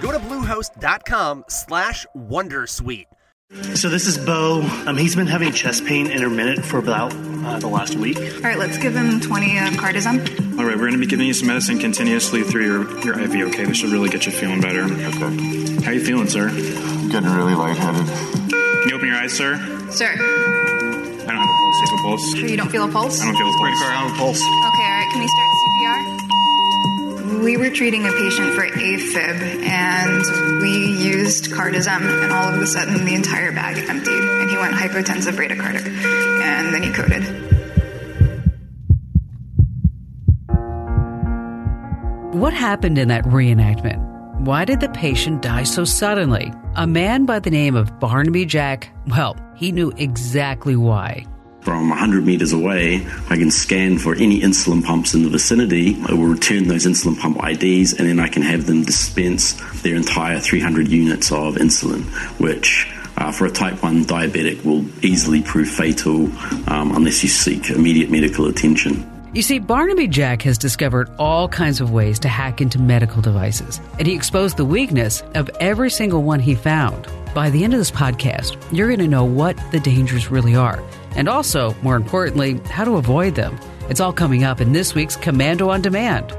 Go to bluehost.com slash wondersuite. So this is Bo. Um, he's been having chest pain intermittent for about uh, the last week. All right, let's give him 20 of cardizem. All right, we're going to be giving you some medicine continuously through your, your IV, okay? This should really get you feeling better. Okay. How you feeling, sir? I'm getting really lightheaded. Can you open your eyes, sir? Sir, I don't have a pulse. You have a pulse? sure you don't feel a pulse? I don't feel a pulse. I have a pulse. Okay, all right, can we start CPR? We were treating a patient for AFib and we used cardizem, and all of a sudden the entire bag emptied and he went hypotensive bradycardic and then he coded. What happened in that reenactment? Why did the patient die so suddenly? A man by the name of Barnaby Jack, well, he knew exactly why. From 100 meters away, I can scan for any insulin pumps in the vicinity. I will return those insulin pump IDs and then I can have them dispense their entire 300 units of insulin, which uh, for a type 1 diabetic will easily prove fatal um, unless you seek immediate medical attention. You see, Barnaby Jack has discovered all kinds of ways to hack into medical devices, and he exposed the weakness of every single one he found. By the end of this podcast, you're going to know what the dangers really are, and also, more importantly, how to avoid them. It's all coming up in this week's Komando on Demand.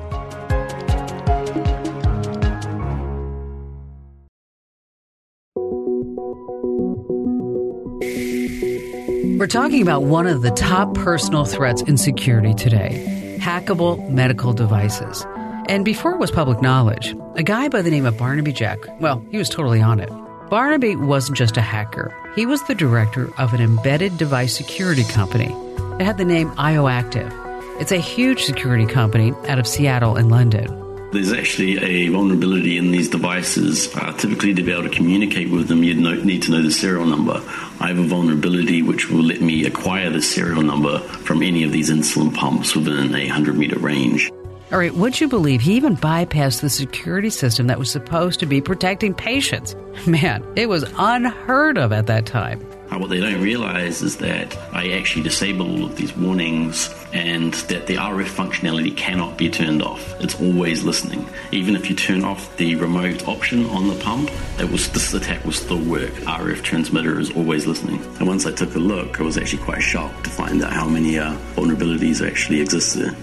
We're talking about one of the top personal threats in security today hackable medical devices. And before it was public knowledge, a guy by the name of Barnaby Jack, well, he was totally on it. Barnaby wasn't just a hacker, he was the director of an embedded device security company. It had the name IOActive. It's a huge security company out of Seattle and London. There's actually a vulnerability in these devices. Uh, typically, to be able to communicate with them, you'd need to know the serial number. I have a vulnerability which will let me acquire the serial number from any of these insulin pumps within a 100 meter range. All right, would you believe he even bypassed the security system that was supposed to be protecting patients? Man, it was unheard of at that time. Uh, what they don't realize is that I actually disable all of these warnings and that the RF functionality cannot be turned off. It's always listening. Even if you turn off the remote option on the pump, it was, this attack will still work. RF transmitter is always listening. And once I took a look, I was actually quite shocked to find out how many uh, vulnerabilities actually existed.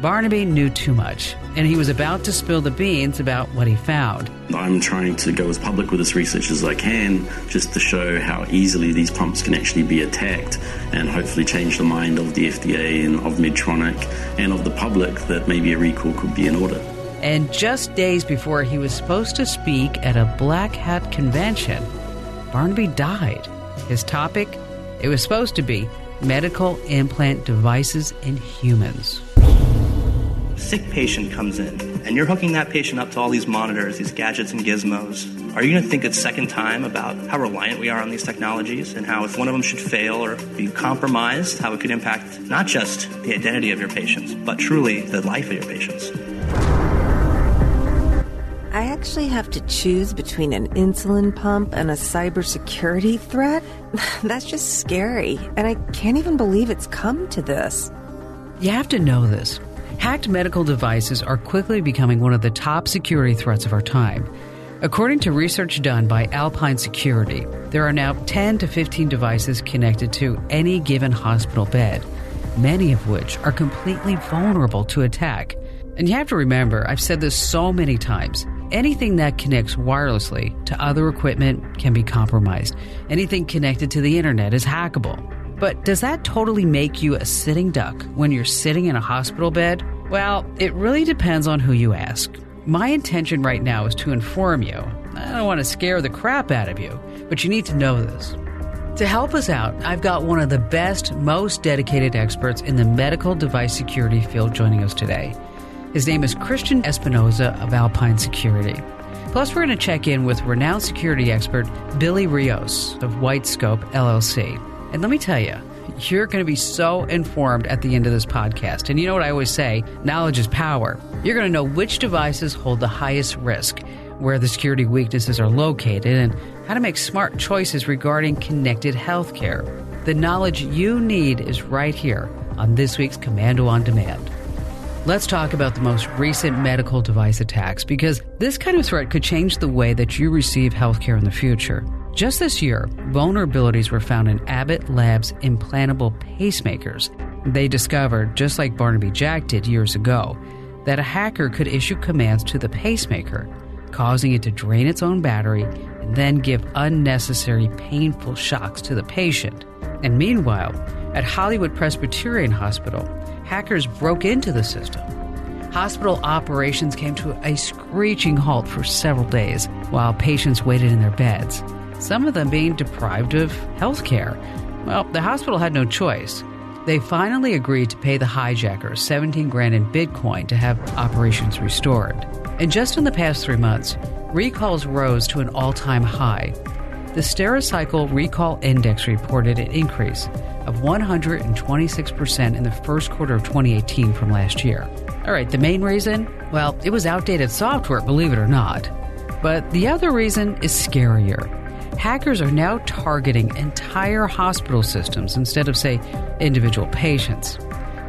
Barnaby knew too much, and he was about to spill the beans about what he found. I'm trying to go as public with this research as I can just to show how easily these pumps can actually be attacked and hopefully change the mind of the FDA and of Medtronic and of the public that maybe a recall could be in order. And just days before he was supposed to speak at a black hat convention, Barnaby died. His topic? It was supposed to be medical implant devices in humans sick patient comes in and you're hooking that patient up to all these monitors, these gadgets and gizmos, are you going to think a second time about how reliant we are on these technologies and how if one of them should fail or be compromised, how it could impact not just the identity of your patients, but truly the life of your patients? I actually have to choose between an insulin pump and a cybersecurity threat? That's just scary, and I can't even believe it's come to this. You have to know this. Hacked medical devices are quickly becoming one of the top security threats of our time. According to research done by Alpine Security, there are now 10 to 15 devices connected to any given hospital bed, many of which are completely vulnerable to attack. And you have to remember, I've said this so many times anything that connects wirelessly to other equipment can be compromised. Anything connected to the internet is hackable. But does that totally make you a sitting duck when you're sitting in a hospital bed? Well, it really depends on who you ask. My intention right now is to inform you. I don't want to scare the crap out of you, but you need to know this. To help us out, I've got one of the best, most dedicated experts in the medical device security field joining us today. His name is Christian Espinosa of Alpine Security. Plus, we're going to check in with renowned security expert Billy Rios of Whitescope LLC. And let me tell you, you're going to be so informed at the end of this podcast. And you know what I always say knowledge is power. You're going to know which devices hold the highest risk, where the security weaknesses are located, and how to make smart choices regarding connected healthcare. The knowledge you need is right here on this week's Komando on Demand. Let's talk about the most recent medical device attacks because this kind of threat could change the way that you receive healthcare in the future. Just this year, vulnerabilities were found in Abbott Labs implantable pacemakers. They discovered, just like Barnaby Jack did years ago, that a hacker could issue commands to the pacemaker, causing it to drain its own battery and then give unnecessary painful shocks to the patient. And meanwhile, at Hollywood Presbyterian Hospital, hackers broke into the system. Hospital operations came to a screeching halt for several days while patients waited in their beds, some of them being deprived of health care. Well, the hospital had no choice. They finally agreed to pay the hijackers 17 grand in Bitcoin to have operations restored. And just in the past three months, recalls rose to an all time high. The Stericycle Recall Index reported an increase of 126% in the first quarter of 2018 from last year. All right, the main reason? Well, it was outdated software, believe it or not. But the other reason is scarier. Hackers are now targeting entire hospital systems instead of, say, individual patients.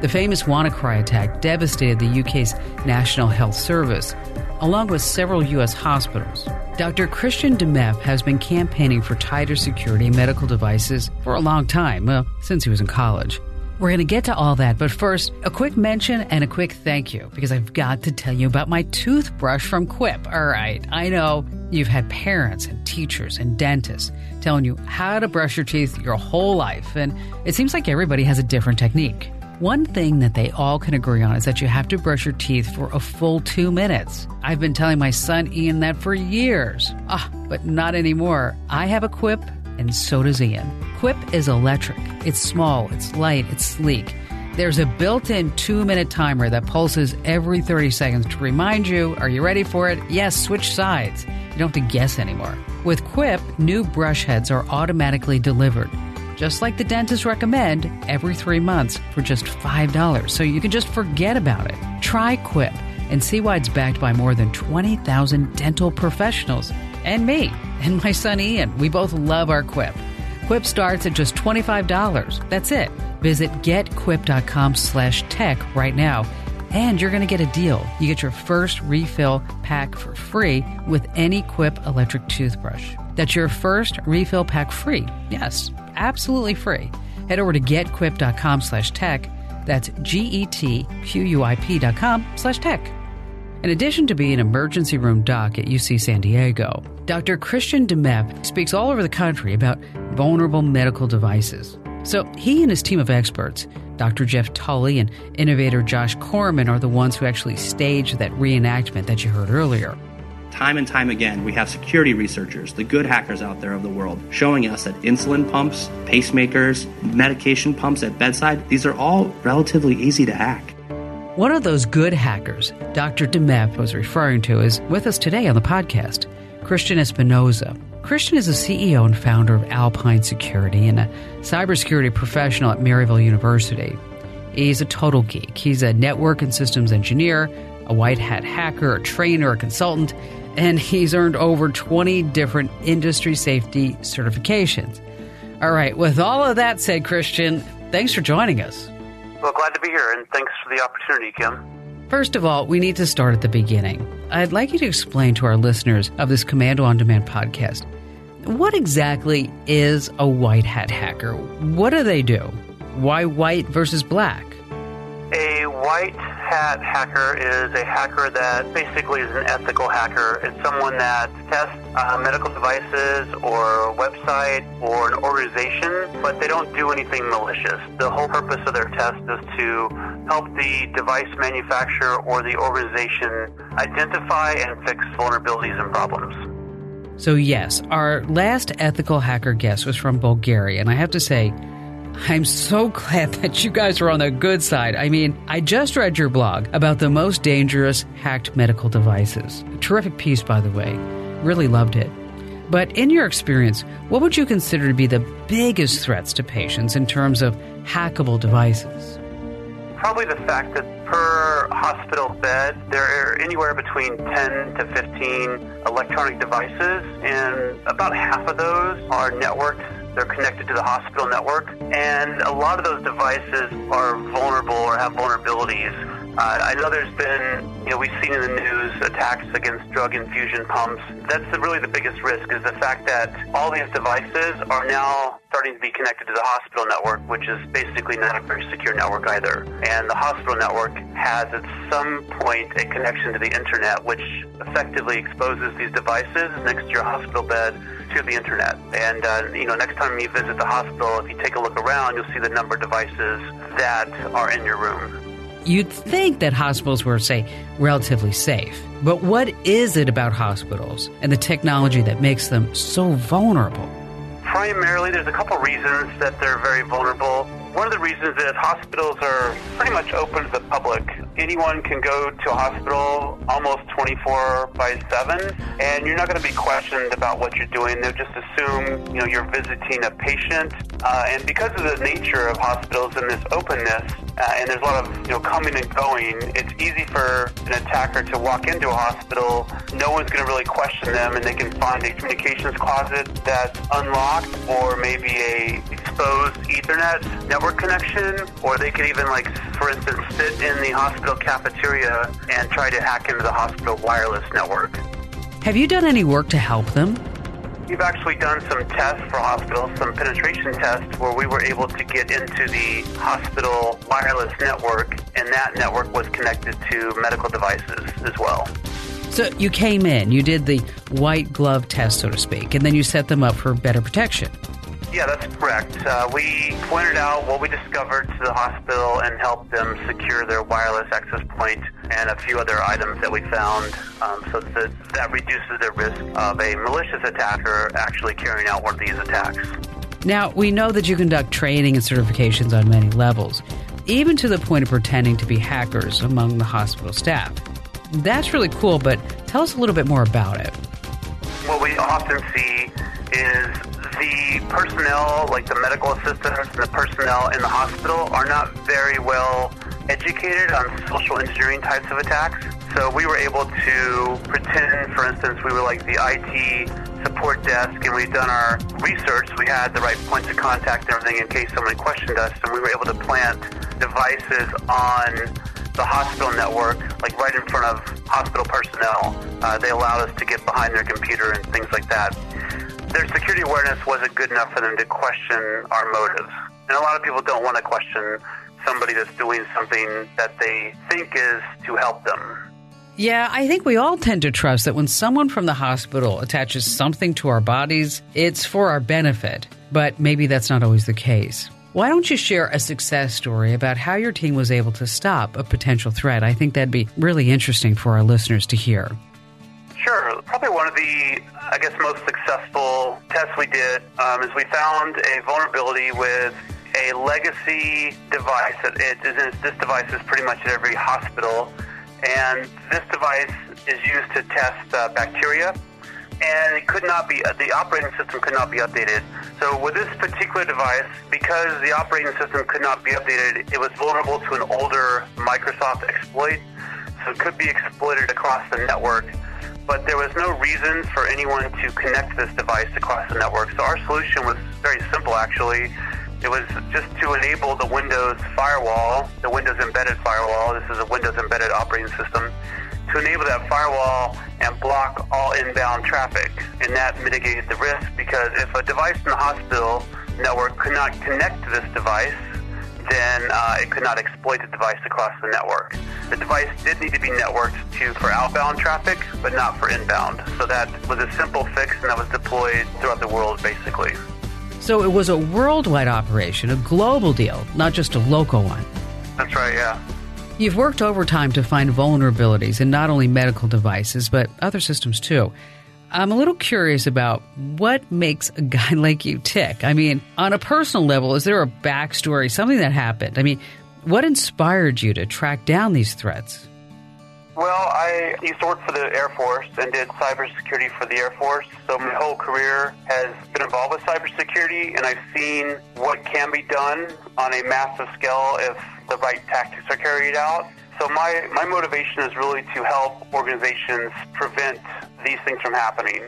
The famous WannaCry attack devastated the UK's National Health Service, along with several U.S. hospitals. Dr. Christian Dameff has been campaigning for tighter security in medical devices for a long time, well, since he was in college. We're going to get to all that, but first, a quick mention and a quick thank you because I've got to tell you about my toothbrush from Quip. All right, I know you've had parents and teachers and dentists telling you how to brush your teeth your whole life, and it seems like everybody has a different technique. One thing that they all can agree on is that you have to brush your teeth for a full two minutes. I've been telling my son Ian that for years. Ah, but not anymore. I have a Quip, and so does Ian. Quip is electric. It's small, it's light, it's sleek. There's a built in two minute timer that pulses every 30 seconds to remind you are you ready for it? Yes, switch sides. You don't have to guess anymore. With Quip, new brush heads are automatically delivered just like the dentists recommend, every three months for just $5. So you can just forget about it. Try Quip and see why it's backed by more than 20,000 dental professionals. And me, and my son Ian. We both love our Quip. Quip starts at just $25. That's it. Visit getquip.com slash tech right now and you're going to get a deal. You get your first refill pack for free with any Quip electric toothbrush. That's your first refill pack free. Yes, absolutely free. Head over to getquip.com slash tech. That's G-E-T-Q-U-I-P dot com slash tech. In addition to being an emergency room doc at UC San Diego, Dr. Christian Dameff speaks all over the country about vulnerable medical devices. So he and his team of experts, Dr. Jeff Tully and innovator Josh Corman, are the ones who actually staged that reenactment that you heard earlier. Time and time again, we have security researchers, the good hackers out there of the world, showing us that insulin pumps, pacemakers, medication pumps at bedside, these are all relatively easy to hack. One of those good hackers Dr. Dameff was referring to is with us today on the podcast, Christian Espinosa. Christian is the CEO and founder of Alpine Security and a cybersecurity professional at Maryville University. He's a total geek. He's a network and systems engineer, a white hat hacker, a trainer, a consultant, and he's earned over 20 different industry safety certifications. All right, with all of that said, Christian, thanks for joining us. Well, glad to be here, and thanks for the opportunity, Kim. First of all, we need to start at the beginning. I'd like you to explain to our listeners of this Komando on Demand podcast what exactly is a white hat hacker? What do they do? Why white versus black? A white hat hacker is a hacker that basically is an ethical hacker. It's someone that tests uh, medical devices or a website or an organization, but they don't do anything malicious. The whole purpose of their test is to help the device manufacturer or the organization identify and fix vulnerabilities and problems. So, yes, our last ethical hacker guest was from Bulgaria, and I have to say, I'm so glad that you guys are on the good side. I mean, I just read your blog about the most dangerous hacked medical devices. A terrific piece, by the way. Really loved it. But in your experience, what would you consider to be the biggest threats to patients in terms of hackable devices? Probably the fact that per hospital bed, there are anywhere between 10 to 15 electronic devices, and about half of those are networked. They're connected to the hospital network, and a lot of those devices are vulnerable or have vulnerabilities. Uh, I know there's been, you know, we've seen in the news attacks against drug infusion pumps. That's the, really the biggest risk is the fact that all these devices are now starting to be connected to the hospital network, which is basically not a very secure network either. And the hospital network has at some point a connection to the internet, which effectively exposes these devices next to your hospital bed to the internet. And, uh, you know, next time you visit the hospital, if you take a look around, you'll see the number of devices that are in your room. You'd think that hospitals were, say, relatively safe. But what is it about hospitals and the technology that makes them so vulnerable? Primarily, there's a couple reasons that they're very vulnerable. One of the reasons is hospitals are pretty much open to the public. Anyone can go to a hospital almost 24 by 7, and you're not going to be questioned about what you're doing. They'll just assume, you know, you're visiting a patient. Uh, and because of the nature of hospitals and this openness, uh, and there's a lot of, you know, coming and going, it's easy for an attacker to walk into a hospital. No one's going to really question them, and they can find a communications closet that's unlocked or maybe a exposed Ethernet network connection, or they could even, like, for instance, sit in the hospital cafeteria and try to hack into the hospital wireless network. Have you done any work to help them? We've actually done some tests for hospitals, some penetration tests where we were able to get into the hospital wireless network, and that network was connected to medical devices as well. So you came in, you did the white glove test, so to speak, and then you set them up for better protection. Yeah, that's correct. Uh, we pointed out what we discovered to the hospital and helped them secure their wireless access point and a few other items that we found um, so that that reduces the risk of a malicious attacker actually carrying out one of these attacks. Now, we know that you conduct training and certifications on many levels, even to the point of pretending to be hackers among the hospital staff. That's really cool, but tell us a little bit more about it. What we often see is the personnel, like the medical assistants and the personnel in the hospital, are not very well educated on social engineering types of attacks. So we were able to pretend, for instance, we were like the IT support desk and we'd done our research. We had the right points of contact and everything in case someone questioned us, and we were able to plant devices on the hospital network, like right in front of hospital personnel. Uh, they allowed us to get behind their computer and things like that their security awareness wasn't good enough for them to question our motives. And a lot of people don't want to question somebody that's doing something that they think is to help them. Yeah, I think we all tend to trust that when someone from the hospital attaches something to our bodies, it's for our benefit. But maybe that's not always the case. Why don't you share a success story about how your team was able to stop a potential threat? I think that'd be really interesting for our listeners to hear. Sure. Probably one of the, I guess, most successful tests we did um, is we found a vulnerability with a legacy device. It, it, this device is pretty much at every hospital, and this device is used to test uh, bacteria. And it could not be the operating system could not be updated. So with this particular device, because the operating system could not be updated, it was vulnerable to an older Microsoft exploit. So it could be exploited across the network but there was no reason for anyone to connect this device across the network. So our solution was very simple, actually. It was just to enable the Windows firewall, the Windows embedded firewall. This is a Windows embedded operating system. To enable that firewall and block all inbound traffic. And that mitigated the risk because if a device in the hospital network could not connect to this device, then uh, it could not exploit the device across the network. The device did need to be networked to for outbound traffic, but not for inbound. So that was a simple fix, and that was deployed throughout the world, basically. So it was a worldwide operation, a global deal, not just a local one. That's right, yeah. You've worked overtime to find vulnerabilities in not only medical devices, but other systems too. I'm a little curious about what makes a guy like you tick. I mean, on a personal level, is there a backstory, something that happened? I mean, what inspired you to track down these threats? Well, I used to work for the Air Force and did cybersecurity for the Air Force. So my whole career has been involved with cybersecurity, and I've seen what can be done on a massive scale if the right tactics are carried out. So my, my motivation is really to help organizations prevent these things from happening.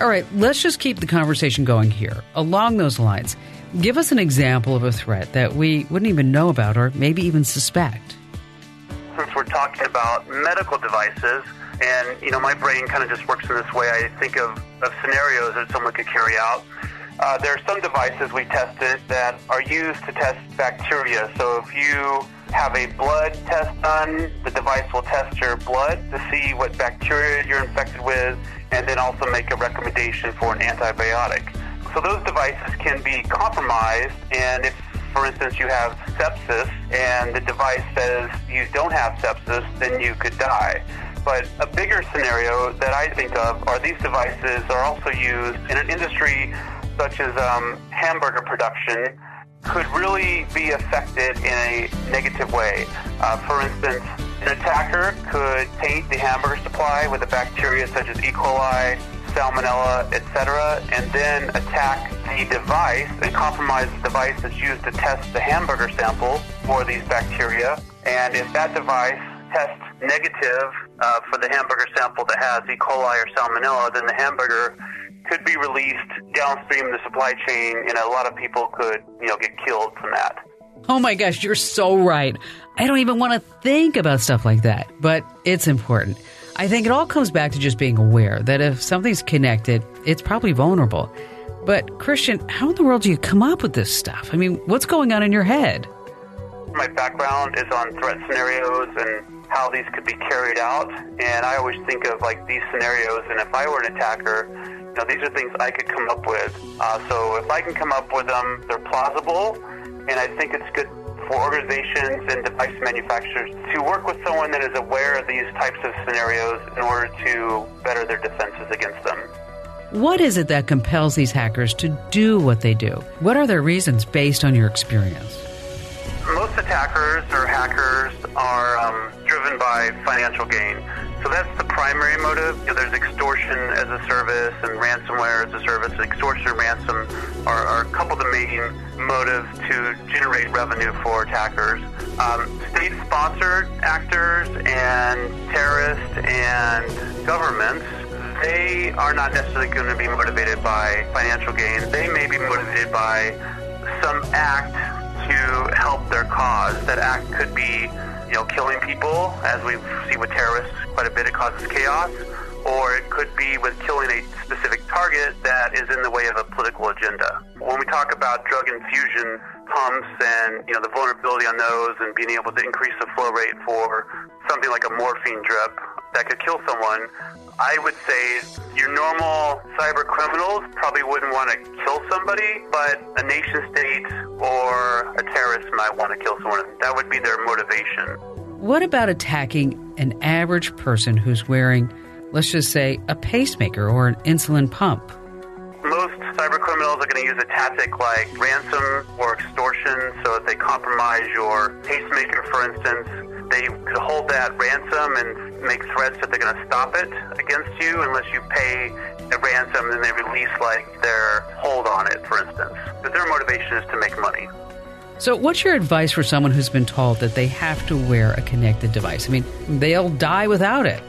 All right, let's just keep the conversation going here. Along those lines, give us an example of a threat that we wouldn't even know about or maybe even suspect since we're talking about medical devices, and you know, my brain kind of just works in this way. I think of, of scenarios that someone could carry out. Uh, there are some devices we tested that are used to test bacteria. So if you have a blood test done, the device will test your blood to see what bacteria you're infected with, and then also make a recommendation for an antibiotic. So those devices can be compromised, and if for instance, you have sepsis and the device says you don't have sepsis, then you could die. But a bigger scenario that I think of are these devices are also used in an industry such as um, hamburger production could really be affected in a negative way. Uh, for instance, an attacker could taint the hamburger supply with a bacteria such as E. coli, salmonella, etc., and then attack the device and compromise the device that's used to test the hamburger sample for these bacteria. And if that device tests negative uh, for the hamburger sample that has E. coli or salmonella, then the hamburger could be released downstream the supply chain, and a lot of people could, you know, get killed from that. Oh my gosh, you're so right. I don't even want to think about stuff like that, but it's important. I think it all comes back to just being aware that if something's connected, it's probably vulnerable. But, Christian, how in the world do you come up with this stuff? I mean, what's going on in your head? My background is on threat scenarios and how these could be carried out. And I always think of like these scenarios, and if I were an attacker, you know, these are things I could come up with. Uh, so if I can come up with them, they're plausible, and I think it's good for organizations and device manufacturers to work with someone that is aware of these types of scenarios in order to better their defenses against them. What is it that compels these hackers to do what they do? What are their reasons based on your experience? Most attackers or hackers are um, driven by financial gain. So that's the primary motive. You know, there's extortion as a service and ransomware as a service. Extortion and ransom are, are a couple of the main motives to generate revenue for attackers. Um, state-sponsored actors and terrorists and governments they are not necessarily going to be motivated by financial gain. They may be motivated by some act to help their cause. That act could be, you know, killing people, as we see with terrorists quite a bit. It causes chaos. Or it could be with killing a specific target that is in the way of a political agenda. When we talk about drug infusion pumps and you know the vulnerability on those and being able to increase the flow rate for something like a morphine drip that could kill someone, I would say your normal cyber criminals probably wouldn't want to kill somebody, but a nation state or a terrorist might want to kill someone. That would be their motivation. What about attacking an average person who's wearing, let's just say, a pacemaker or an insulin pump? Most cyber criminals are going to use a tactic like ransom or extortion. So if they compromise your pacemaker, for instance, they could hold that ransom and make threats that they're going to stop it against you unless you pay a ransom and they release like their hold on it, for instance. But their motivation is to make money. So, what's your advice for someone who's been told that they have to wear a connected device? I mean, they'll die without it.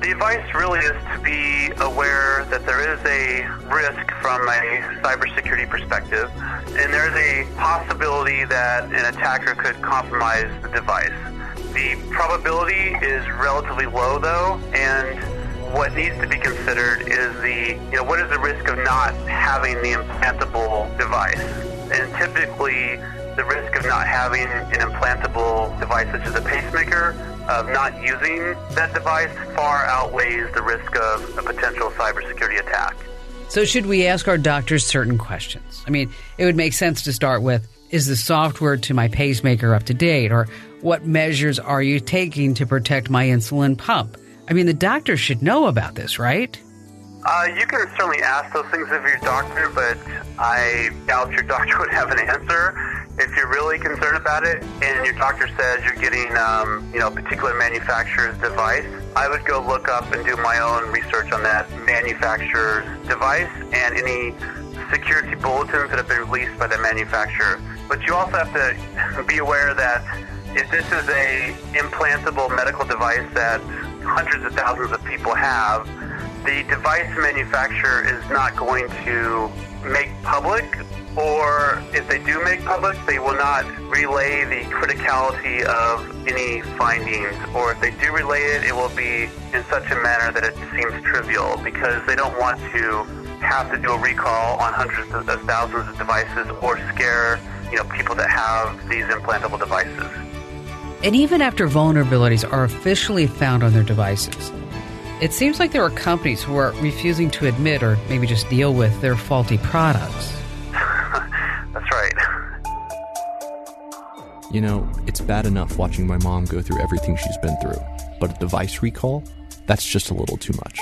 The advice really is to be aware that there is a risk from a cybersecurity perspective, and there's a possibility that an attacker could compromise the device. The probability is relatively low, though, and what needs to be considered is the, you know, what is the risk of not having the implantable device? And typically, the risk of not having an implantable device such as a pacemaker of not using that device far outweighs the risk of a potential cybersecurity attack. So, should we ask our doctors certain questions? I mean, it would make sense to start with Is the software to my pacemaker up to date? Or what measures are you taking to protect my insulin pump? I mean, the doctor should know about this, right? Uh, you can certainly ask those things of your doctor, but I doubt your doctor would have an answer. If you're really concerned about it and your doctor says you're getting, um, you know, a particular manufacturer's device, I would go look up and do my own research on that manufacturer's device and any security bulletins that have been released by the manufacturer. But you also have to be aware that if this is a implantable medical device that hundreds of thousands of people have, the device manufacturer is not going to make public, or if they do make public, they will not relay the criticality of any findings, or if they do relay it, it will be in such a manner that it seems trivial because they don't want to have to do a recall on hundreds of thousands of devices or scare you know people that have these implantable devices. And even after vulnerabilities are officially found on their devices, it seems like there are companies who are refusing to admit or maybe just deal with their faulty products. That's right. You know, it's bad enough watching my mom go through everything she's been through, but a device recall? That's just a little too much.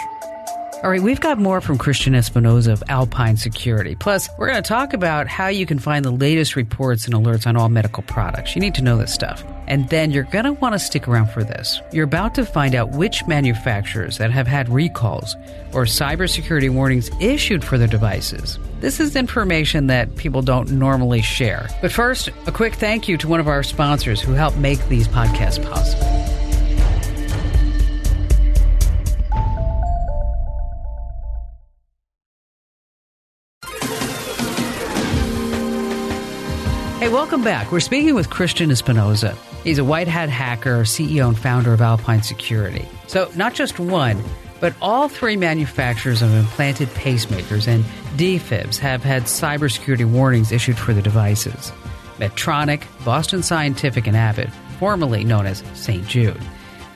All right, we've got more from Christian Espinosa of Alpine Security. Plus, we're going to talk about how you can find the latest reports and alerts on all medical products. You need to know this stuff. And then you're going to want to stick around for this. You're about to find out which manufacturers that have had recalls or cybersecurity warnings issued for their devices. This is information that people don't normally share. But first, a quick thank you to one of our sponsors who help make these podcasts possible. Welcome back. We're speaking with Christian Espinosa. He's a white hat hacker, CEO and founder of Alpine Security. So, not just one, but all three manufacturers of implanted pacemakers and defibs have had cybersecurity warnings issued for the devices Medtronic, Boston Scientific, and Abbott, formerly known as St. Jude.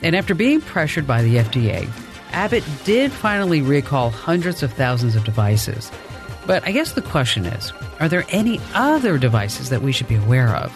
And after being pressured by the FDA, Abbott did finally recall hundreds of thousands of devices. But I guess the question is are there any other devices that we should be aware of?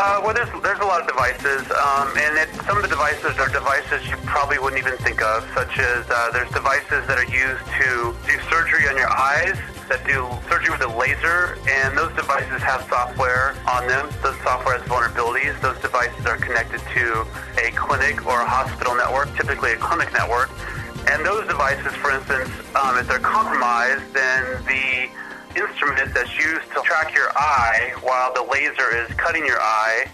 Uh, well, there's there's a lot of devices, um, and it, some of the devices are devices you probably wouldn't even think of, such as uh, there's devices that are used to do surgery on your eyes, that do surgery with a laser, and those devices have software on them. Those software has vulnerabilities. Those devices are connected to a clinic or a hospital network, typically a clinic network. And those devices, for instance, um, if they're compromised, then the instrument that's used to track your eye while the laser is cutting your eye,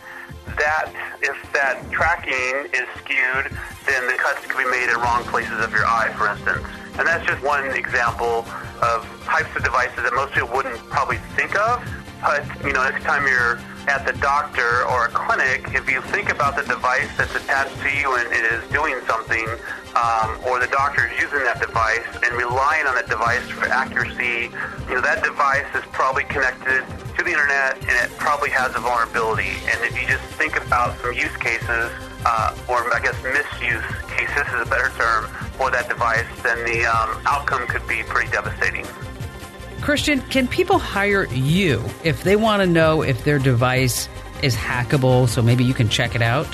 that if that tracking is skewed, then the cuts can be made in wrong places of your eye, for instance. And that's just one example of types of devices that most people wouldn't probably think of. But, you know, next time you're at the doctor or a clinic, if you think about the device that's attached to you and it is doing something, um, or the doctor is using that device and relying on that device for accuracy, you know, that device is probably connected to the internet and it probably has a vulnerability. And if you just think about some use cases, uh, or I guess misuse cases is a better term for that device, then the um, outcome could be pretty devastating. Christian, can people hire you if they want to know if their device is hackable so maybe you can check it out?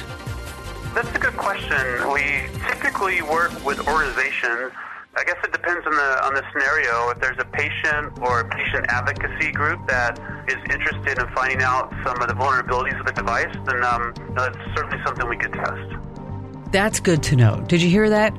That's a good question. We typically work with organizations. I guess it depends on the on the scenario. If there's a patient or a patient advocacy group that is interested in finding out some of the vulnerabilities of the device, then um, that's certainly something we could test. That's good to know. Did you hear that?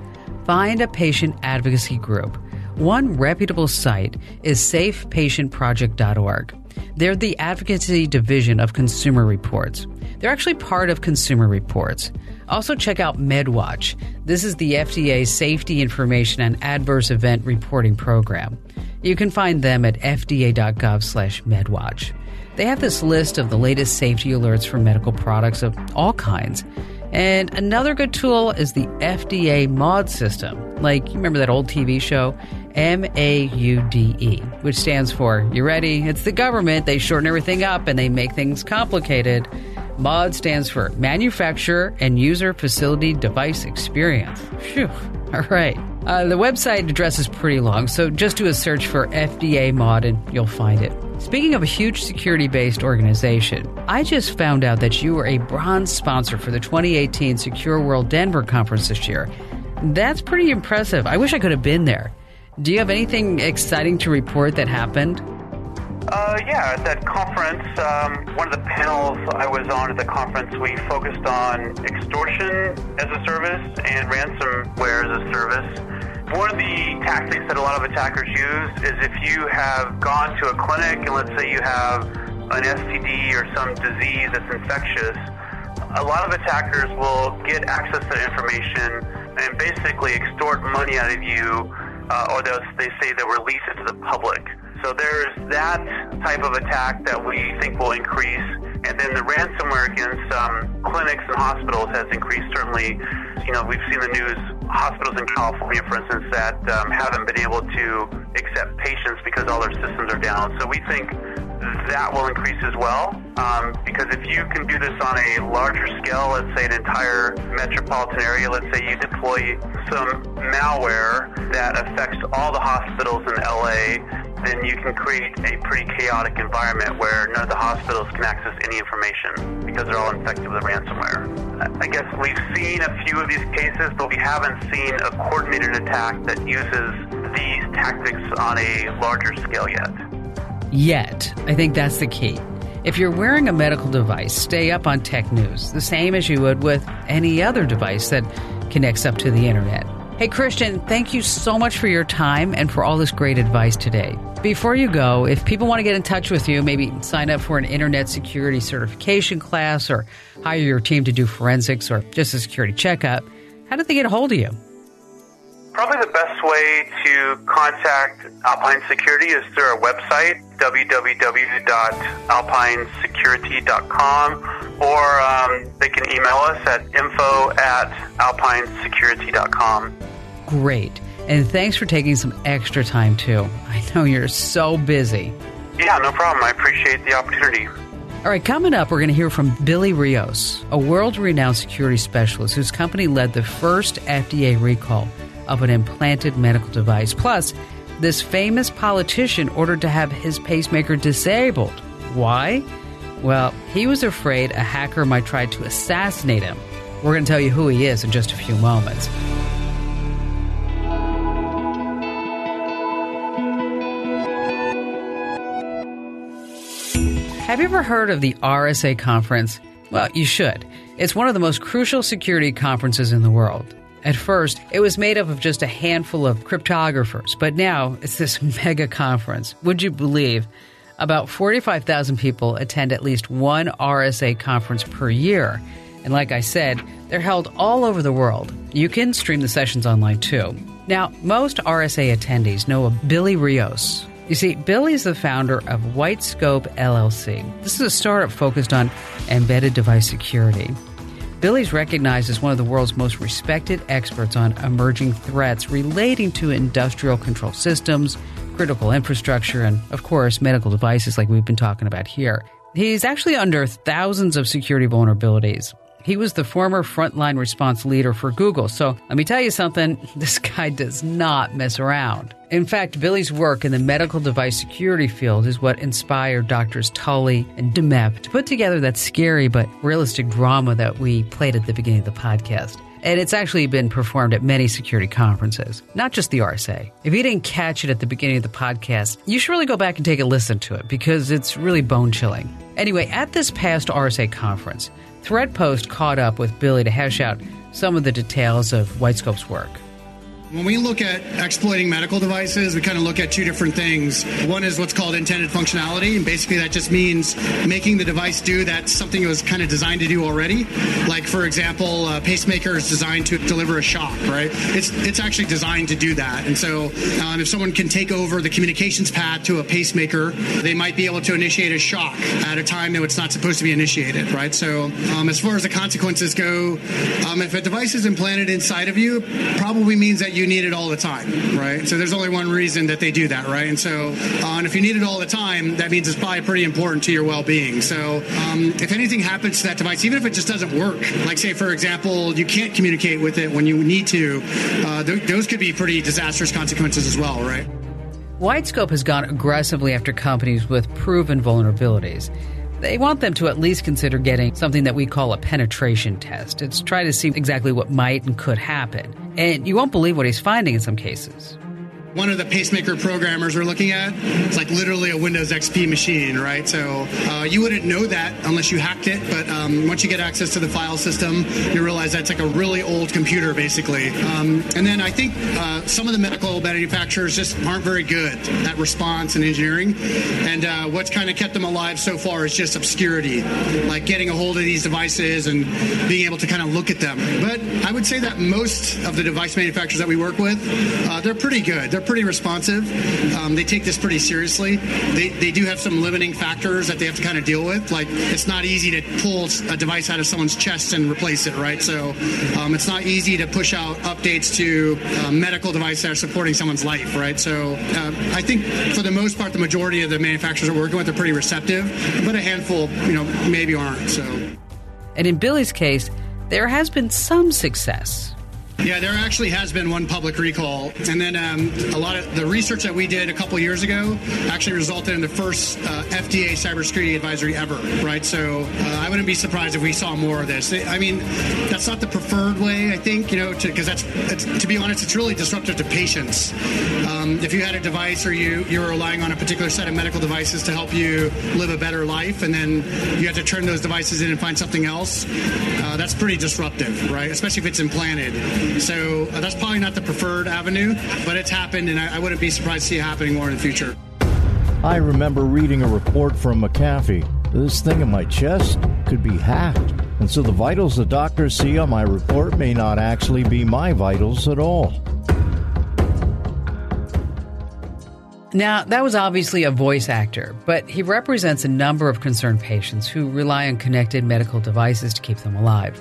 Find a patient advocacy group. One reputable site is safepatientproject.org. They're the advocacy division of Consumer Reports. They're actually part of Consumer Reports. Also, check out MedWatch. This is the FDA's Safety Information and Adverse Event Reporting Program. You can find them at fda.gov/medwatch. They have this list of the latest safety alerts for medical products of all kinds. And another good tool is the FDA MAUDE system. Like, you remember that old TV show? M A U D E, which stands for, you ready? It's the government. They shorten everything up and they make things complicated. MAUDE stands for Manufacturer and User Facility Device Experience. Phew. All right. Uh, the website address is pretty long, so just do a search for FDA MAUDE and you'll find it. Speaking of a huge security based organization, I just found out that you were a bronze sponsor for the 2018 Secure World Denver conference this year. That's pretty impressive. I wish I could have been there. Do you have anything exciting to report that happened? Uh, yeah, at that conference, um, one of the panels I was on at the conference, we focused on extortion as a service and ransomware as a service. One of the tactics that a lot of attackers use is if you have gone to a clinic and let's say you have an STD or some disease that's infectious, a lot of attackers will get access to that information and basically extort money out of you, uh, or they say they'll release it to the public. So there's that type of attack that we think will increase. And then the ransomware against um, clinics and hospitals has increased. Certainly, you know, we've seen the news, hospitals in California, for instance, that um, haven't been able to accept patients because all their systems are down. So we think that will increase as well. Um, because if you can do this on a larger scale, let's say an entire metropolitan area, let's say you deploy some malware that affects all the hospitals in LA, then you can create a pretty chaotic environment where none of the hospitals can access any information because they're all infected with ransomware. I guess we've seen a few of these cases, but we haven't seen a coordinated attack that uses these tactics on a larger scale yet. Yet. I think that's the key. If you're wearing a medical device, stay up on tech news, the same as you would with any other device that connects up to the internet. Hey, Christian, thank you so much for your time and for all this great advice today. Before you go, if people want to get in touch with you, maybe sign up for an internet security certification class or hire your team to do forensics or just a security checkup, how do they get a hold of you? Probably the best way to contact Alpine Security is through our website, www.alpinesecurity.com, or um, they can email us at info at alpinesecurity.com. Great. And thanks for taking some extra time, too. I know you're so busy. Yeah, no problem. I appreciate the opportunity. All right, coming up, we're going to hear from Billy Rios, a world renowned security specialist whose company led the first FDA recall of an implanted medical device. Plus, this famous politician ordered to have his pacemaker disabled. Why? Well, he was afraid a hacker might try to assassinate him. We're going to tell you who he is in just a few moments. Have you ever heard of the RSA conference? Well, you should. It's one of the most crucial security conferences in the world. At first, it was made up of just a handful of cryptographers, but now it's this mega conference. Would you believe? About 45,000 people attend at least one RSA conference per year. And like I said, they're held all over the world. You can stream the sessions online too. Now, most RSA attendees know of Billy Rios, you see, Billy's the founder of Whitescope LLC. This is a startup focused on embedded device security. Billy's recognized as one of the world's most respected experts on emerging threats relating to industrial control systems, critical infrastructure, and, of course, medical devices like we've been talking about here. He's actually under thousands of security vulnerabilities. He was the former frontline response leader for Google. So let me tell you something this guy does not mess around. In fact, Billy's work in the medical device security field is what inspired Doctors Tully and Dameff to put together that scary but realistic drama that we played at the beginning of the podcast. And it's actually been performed at many security conferences, not just the RSA. If you didn't catch it at the beginning of the podcast, you should really go back and take a listen to it because it's really bone chilling. Anyway, at this past RSA conference, Threatpost caught up with Billy to hash out some of the details of Whitescope's work. When we look at exploiting medical devices, we kind of look at two different things. One is what's called intended functionality, and basically that just means making the device do that something it was kind of designed to do already. Like for example, a pacemaker is designed to deliver a shock, right? It's it's actually designed to do that. And so um, if someone can take over the communications path to a pacemaker, they might be able to initiate a shock at a time that it's not supposed to be initiated, right? So um, as far as the consequences go, um, if a device is implanted inside of you, probably means that you you need it all the time, right? So there's only one reason that they do that, right? And so, uh, and if you need it all the time, that means it's probably pretty important to your well-being. So um, if anything happens to that device, even if it just doesn't work, like say for example, you can't communicate with it when you need to, uh, th- those could be pretty disastrous consequences as well, right? Whitescope has gone aggressively after companies with proven vulnerabilities. They want them to at least consider getting something that we call a penetration test. It's try to see exactly what might and could happen. And you won't believe what he's finding in some cases. One of the pacemaker programmers we're looking at it's like literally a windows xp machine right? So uh, you wouldn't know that unless you hacked it but um, once you get access to the file system you realize that's like a really old computer basically. Um, and then i think uh, some of the medical manufacturers just aren't very good at response and engineering. And uh, what's kind of kept them alive so far is just obscurity like getting a hold of these devices and being able to kind of look at them. But i would say that most of the device manufacturers that we work with uh, they're pretty good. They're pretty responsive. Um, they take this pretty seriously. They, they do have some limiting factors that they have to kind of deal with. Like it's not easy to pull a device out of someone's chest and replace it, right? So um, it's not easy to push out updates to uh, medical devices that are supporting someone's life, right? So uh, I think for the most part, the majority of the manufacturers we're working with are pretty receptive, but a handful, you know, maybe aren't. So. And in Billy's case, there has been some success. Yeah, there actually has been one public recall, and then um, a lot of the research that we did a couple years ago actually resulted in the first uh, FDA cybersecurity advisory ever. Right, so uh, I wouldn't be surprised if we saw more of this. I mean, that's not the preferred way, I think, you know, because that's to be honest, it's really disruptive to patients. Um, if you had a device or you you're relying on a particular set of medical devices to help you live a better life, and then you have to turn those devices in and find something else, uh, that's pretty disruptive, right? Especially if it's implanted. So uh, that's probably not the preferred avenue, but it's happened, and I, I wouldn't be surprised to see it happening more in the future. I remember reading a report from McAfee. This thing in my chest could be hacked. And so the vitals the doctors see on my report may not actually be my vitals at all. Now, that was obviously a voice actor, but he represents a number of concerned patients who rely on connected medical devices to keep them alive.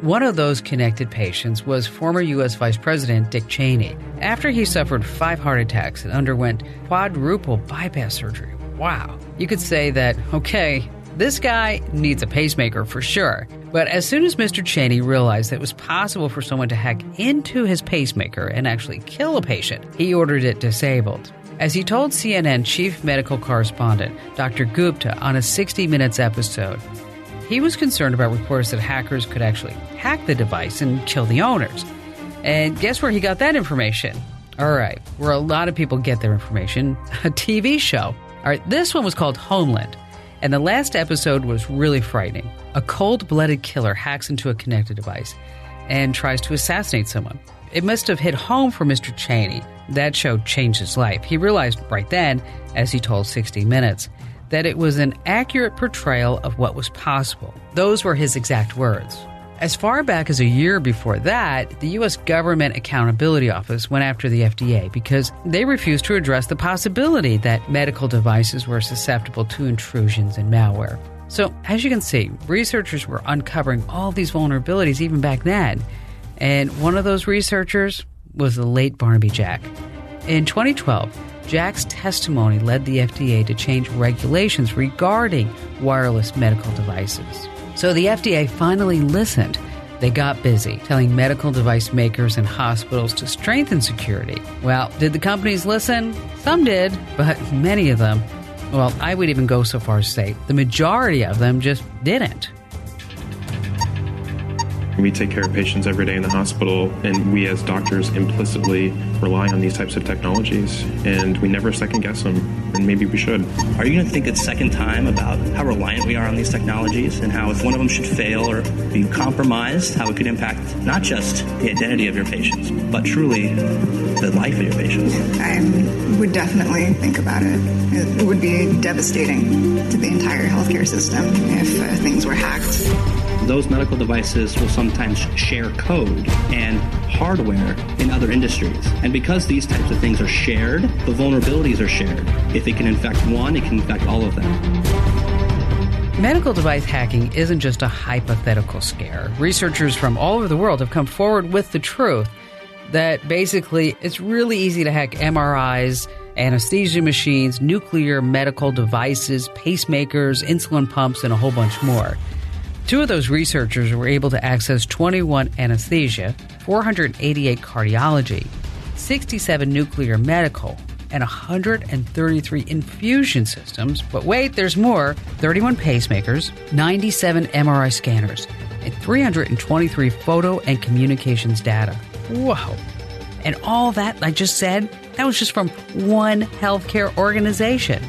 One of those connected patients was former U.S. Vice President Dick Cheney. After he suffered five heart attacks and underwent quadruple bypass surgery. Wow. You could say that, okay, this guy needs a pacemaker for sure. But as soon as Mr. Cheney realized that it was possible for someone to hack into his pacemaker and actually kill a patient, he ordered it disabled. As he told CNN chief medical correspondent Dr. Gupta on a 60 Minutes episode, he was concerned about reports that hackers could actually hack the device and kill the owners. And guess where he got that information? All right, where a lot of people get their information a TV show. All right, this one was called Homeland. And the last episode was really frightening. A cold blooded killer hacks into a connected device and tries to assassinate someone. It must have hit home for Mr. Cheney. That show changed his life. He realized right then, as he told 60 Minutes, that it was an accurate portrayal of what was possible. Those were his exact words. As far back as a year before that, the U.S. Government Accountability Office went after the FDA because they refused to address the possibility that medical devices were susceptible to intrusions and malware. So, as you can see, researchers were uncovering all these vulnerabilities even back then. And one of those researchers was the late Barnaby Jack. In 2012, Jack's testimony led the FDA to change regulations regarding wireless medical devices. So the FDA finally listened. They got busy telling medical device makers and hospitals to strengthen security. Well, did the companies listen? Some did, but many of them, well, I would even go so far as to say the majority of them just didn't. We take care of patients every day in the hospital, and we as doctors implicitly rely on these types of technologies, and we never second guess them, and maybe we should. Are you going to think a second time about how reliant we are on these technologies and how if one of them should fail or be compromised, how it could impact not just the identity of your patients, but truly the life of your patients? I would definitely think about it. It would be devastating to the entire healthcare system if uh, things were hacked those medical devices will sometimes share code and hardware in other industries. And because these types of things are shared, the vulnerabilities are shared. If it can infect one, it can infect all of them. Medical device hacking isn't just a hypothetical scare. Researchers from all over the world have come forward with the truth that basically it's really easy to hack MRIs, anesthesia machines, nuclear medical devices, pacemakers, insulin pumps, and a whole bunch more. Two of those researchers were able to access 21 anesthesia, 488 cardiology, 67 nuclear medical, and 133 infusion systems. But wait, there's more 31 pacemakers, 97 MRI scanners, and 323 photo and communications data. Whoa. And all that I just said That was just from one healthcare organization.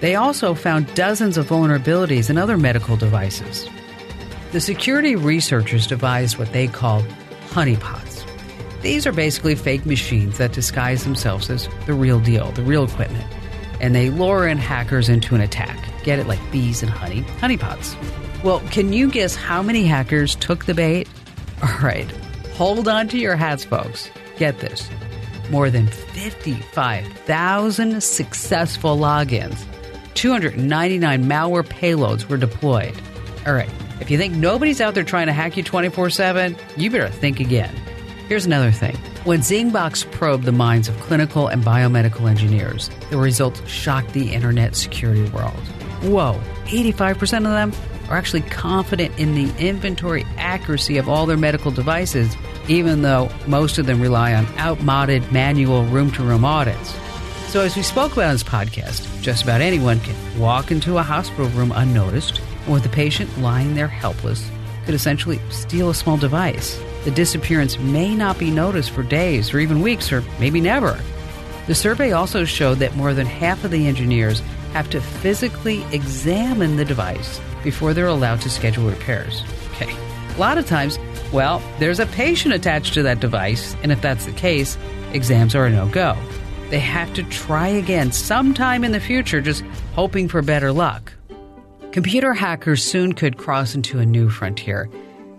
They also found dozens of vulnerabilities in other medical devices. The security researchers devised what they called honeypots. These are basically fake machines that disguise themselves as the real deal, the real equipment, and they lure in hackers into an attack. Get it like bees and honey, honeypots. Well, can you guess how many hackers took the bait? All right, hold on to your hats, folks. Get this more than 55,000 successful logins, 299 malware payloads were deployed. All right, if you think nobody's out there trying to hack you 24 7, you better think again. Here's another thing. When Zingbox probed the minds of clinical and biomedical engineers, the results shocked the internet security world. Whoa, 85% of them are actually confident in the inventory accuracy of all their medical devices, even though most of them rely on outmoded manual room to room audits. So, as we spoke about in this podcast, just about anyone can walk into a hospital room unnoticed, and with the patient lying there helpless, could essentially steal a small device. The disappearance may not be noticed for days or even weeks or maybe never. The survey also showed that more than half of the engineers have to physically examine the device before they're allowed to schedule repairs. Okay. A lot of times, well, there's a patient attached to that device, and if that's the case, exams are a no go. They have to try again sometime in the future, just hoping for better luck. Computer hackers soon could cross into a new frontier.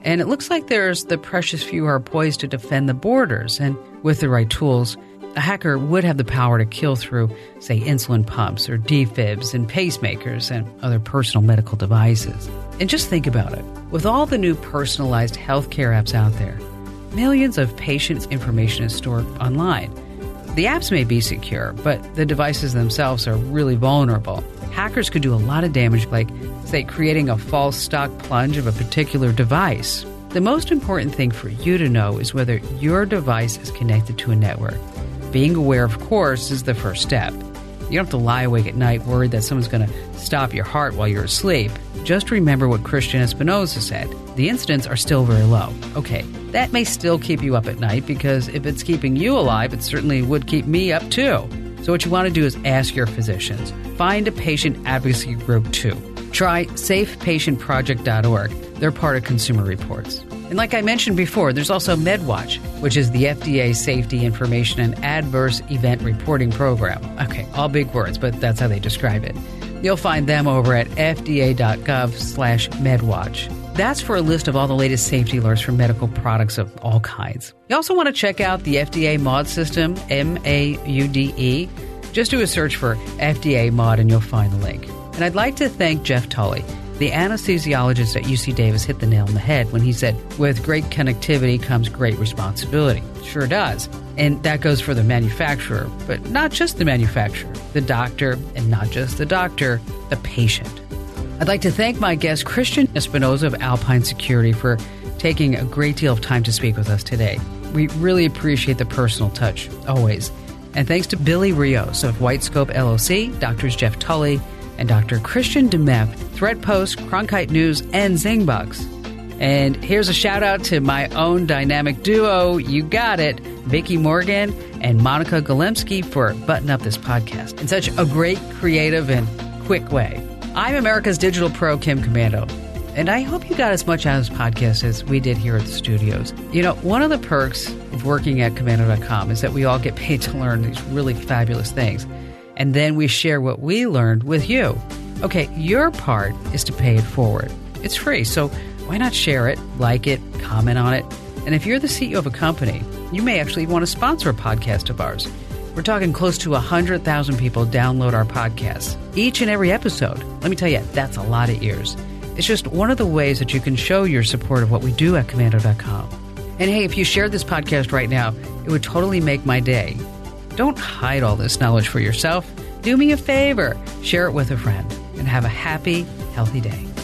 And it looks like there's the precious few who are poised to defend the borders. And with the right tools, a hacker would have the power to kill through, say, insulin pumps or defibs and pacemakers and other personal medical devices. And just think about it with all the new personalized healthcare apps out there, millions of patients' information is stored online. The apps may be secure, but the devices themselves are really vulnerable. Hackers could do a lot of damage, like, say, creating a false stock plunge of a particular device. The most important thing for you to know is whether your device is connected to a network. Being aware, of course, is the first step. You don't have to lie awake at night worried that someone's going to stop your heart while you're asleep. Just remember what Christian Espinosa said the incidents are still very low. Okay, that may still keep you up at night because if it's keeping you alive, it certainly would keep me up too. So, what you want to do is ask your physicians. Find a patient advocacy group too. Try safepatientproject.org. They're part of Consumer Reports. And like I mentioned before, there's also MedWatch, which is the FDA Safety Information and Adverse Event Reporting Program. Okay, all big words, but that's how they describe it. You'll find them over at fda.gov slash medwatch. That's for a list of all the latest safety alerts for medical products of all kinds. You also want to check out the FDA MAUDE system, M-A-U-D-E. Just do a search for FDA MAUDE and you'll find the link. And I'd like to thank Jeff Tully, the anesthesiologist at UC Davis hit the nail on the head when he said, with great connectivity comes great responsibility. Sure does. And that goes for the manufacturer, but not just the manufacturer, the doctor, and not just the doctor, the patient. I'd like to thank my guest, Christian Espinosa of Alpine Security, for taking a great deal of time to speak with us today. We really appreciate the personal touch, always. And thanks to Billy Rios of Whitescope LLC, Doctors Jeff Tully, and Dr. Christian Dameff, Threatpost, Cronkite News, and Zingbox. And here's a shout out to my own dynamic duo, you got it, Vicki Morgan and Monica Golemsky for button up this podcast in such a great, creative, and quick way. I'm America's digital pro, Kim Komando, And I hope you got as much out of this podcast as we did here at the studios. You know, one of the perks of working at komando.com is that we all get paid to learn these really fabulous things and then we share what we learned with you. Okay, your part is to pay it forward. It's free, so why not share it, like it, comment on it? And if you're the CEO of a company, you may actually want to sponsor a podcast of ours. We're talking close to 100,000 people download our podcasts each and every episode. Let me tell you, that's a lot of ears. It's just one of the ways that you can show your support of what we do at komando.com. And hey, if you shared this podcast right now, it would totally make my day. Don't hide all this knowledge for yourself. Do me a favor, share it with a friend, and have a happy, healthy day.